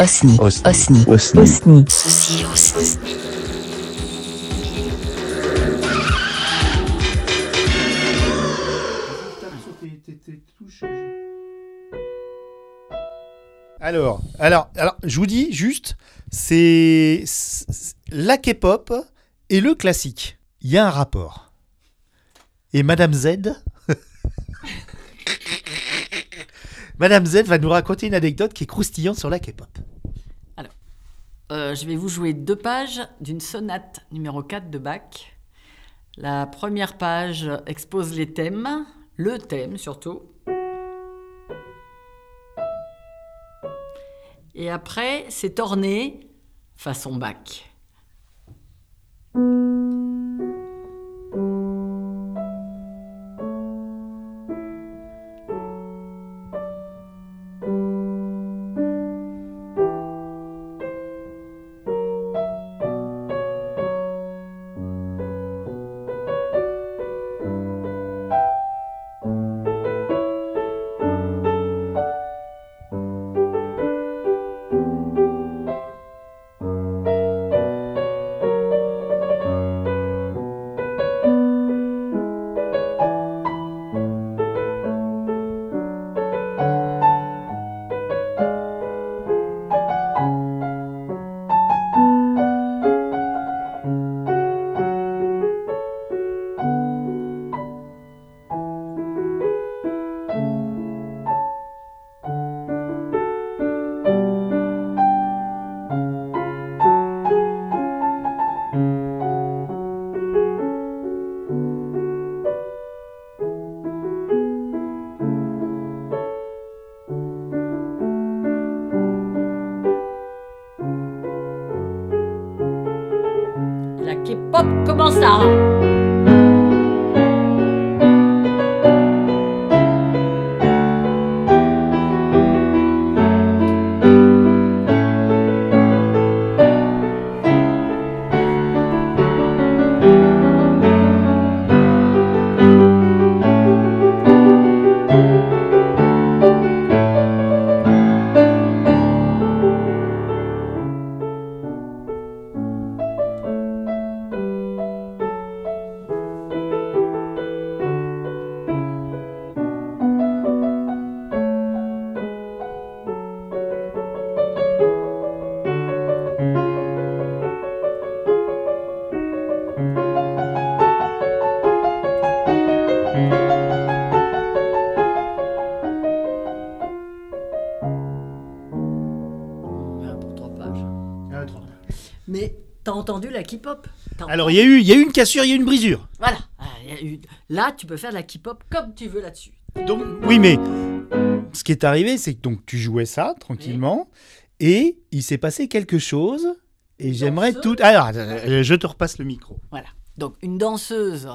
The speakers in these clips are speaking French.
Osni. Osni. Osni. Osni. Osni. Alors, alors, alors, je vous dis juste, c'est c'est- la K-pop et le classique. Il y a un rapport. Et Madame Z, Madame Z va nous raconter une anecdote qui est croustillante sur la K-pop. Euh, je vais vous jouer deux pages d'une sonate numéro 4 de Bach. La première page expose les thèmes, le thème surtout. Et après, c'est orné façon Bach. La K-pop commence là. Entendu la K-pop Alors, il y, a eu- il y a eu une cassure, il y a eu une brisure. Voilà. Ah, Là, tu peux faire de la K-pop comme tu veux là-dessus. Donc, oui, mais ce qui est arrivé, c'est que donc, tu jouais ça tranquillement, et il s'est passé quelque chose, et j'aimerais tout... Alors, euh, je te repasse le micro. Voilà. Donc, une danseuse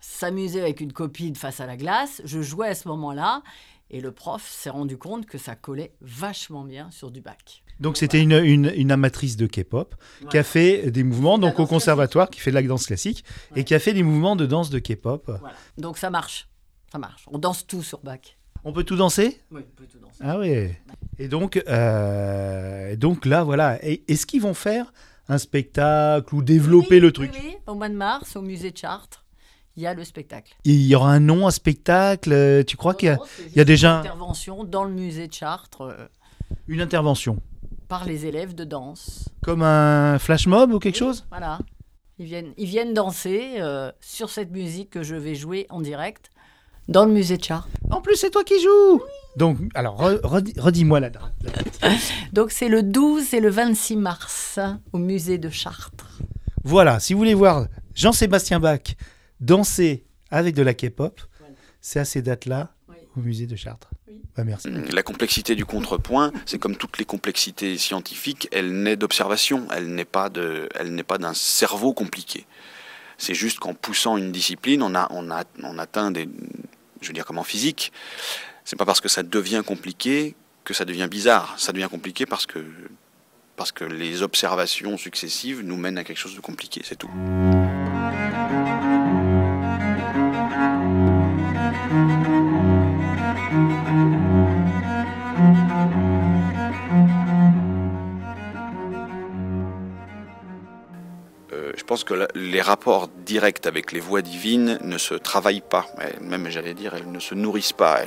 s'amusait avec une copine face à la glace. Je jouais à ce moment-là. Et le prof s'est rendu compte que ça collait vachement bien sur du bac. Donc c'était une, une, une amatrice de K-pop qui a fait des mouvements donc au conservatoire, qui fait de la danse classique Ouais. et qui a fait des mouvements de danse de K-pop. Voilà. Donc, ça marche. Ça marche. On danse tout sur bac. On peut tout danser? Oui, on peut tout danser. Ah ouais. Et donc, euh, donc là, voilà. Et- Est-ce qu'ils vont faire un spectacle ou développer Oui, le oui, truc? oui. Au mois de mars, au musée de Chartres, il y a le spectacle. Il y aura un nom, un spectacle euh, Tu crois qu'il y a il y a déjà une un- intervention dans le musée de Chartres euh, une intervention par les élèves de danse. Comme un flash mob ou quelque Oui, chose? Voilà. Ils viennent, ils viennent danser euh, sur cette musique que je vais jouer en direct dans le musée de Chartres. En plus, c'est toi qui joues Donc, alors, re- redis- redis-moi la date. Donc c'est le 12 et le 26 mars au musée de Chartres. Voilà, si vous voulez voir Jean-Sébastien Bach danser avec de la K-pop, Voilà. c'est à ces dates-là Oui. au musée de Chartres. Oui. Bah, merci. La complexité du contrepoint, c'est comme toutes les complexités scientifiques, elle naît d'observation, elle n'est pas d'un cerveau compliqué. C'est juste qu'en poussant une discipline, on a, on a, on atteint des, je veux dire comme en physique, c'est pas parce que ça devient compliqué que ça devient bizarre. Ça devient compliqué parce que, parce que les observations successives nous mènent à quelque chose de compliqué, c'est tout. Les rapports directs avec les voix divines ne se travaillent pas. Même, j'allais dire, elles ne se nourrissent pas.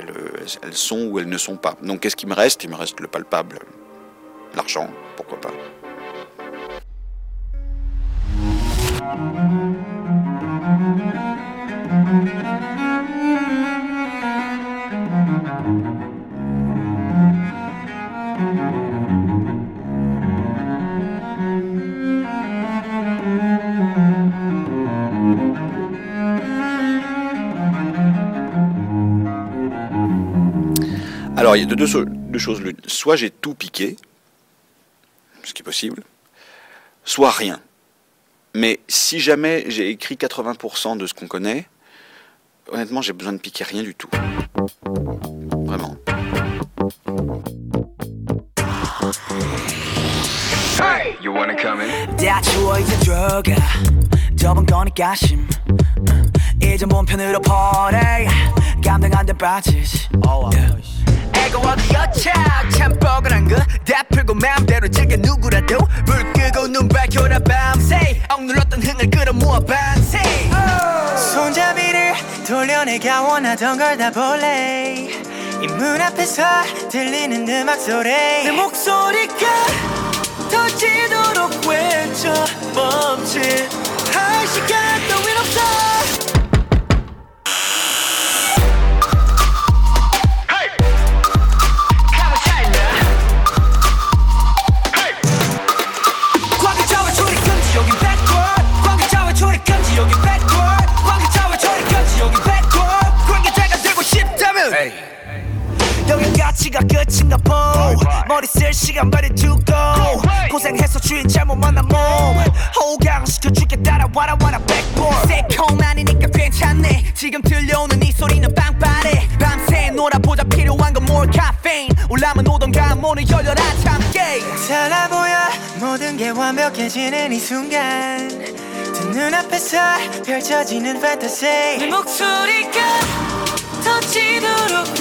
Elles sont ou elles ne sont pas. Donc, qu'est-ce qui me reste? Il me reste le palpable, l'argent, pourquoi pas. Alors, il y a deux, choses. Soit j'ai tout piqué, ce qui est possible, soit rien. Mais si jamais j'ai écrit 80% de ce qu'on connaît, honnêtement, j'ai besoin de piquer rien du tout. Vraiment. Hey, you wanna come in? 내가 어디였자 참 뻐근한 거다 풀고 마음대로 즐겨 누구라도 불 끄고 눈 밝혀라 밤새. 억눌렀던 흥을 끌어모아 밤새. 손잡이를 돌려내가 원하던 걸 다 볼래. 이문 앞에서 들리는 음악 소리. 내 목소리가 터지도록 외쳐 멈칫 할 시간 따 머리 쓸 시간 버려두고 고생해서 주인 잘못 만난 몸 호강시켜줄게. 따라와라 와라 백볼 새콤아니니까 괜찮네. 지금 들려오는 이 소리는 빵빠레. 밤새 놀아보자. 필요한 건 more caffeine. 올라면 오던가 문을 열려라 참게 달라 보여. 모든 게 완벽해지는 이 순간. 두 눈앞에서 펼쳐지는 판타지 내 목소리가 터지도록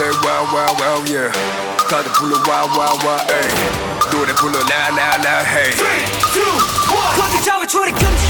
say wow, wow, wow, yeah. Time to pull a wow, wow, wow, hey. Do it and pull a hey. Three, two, one.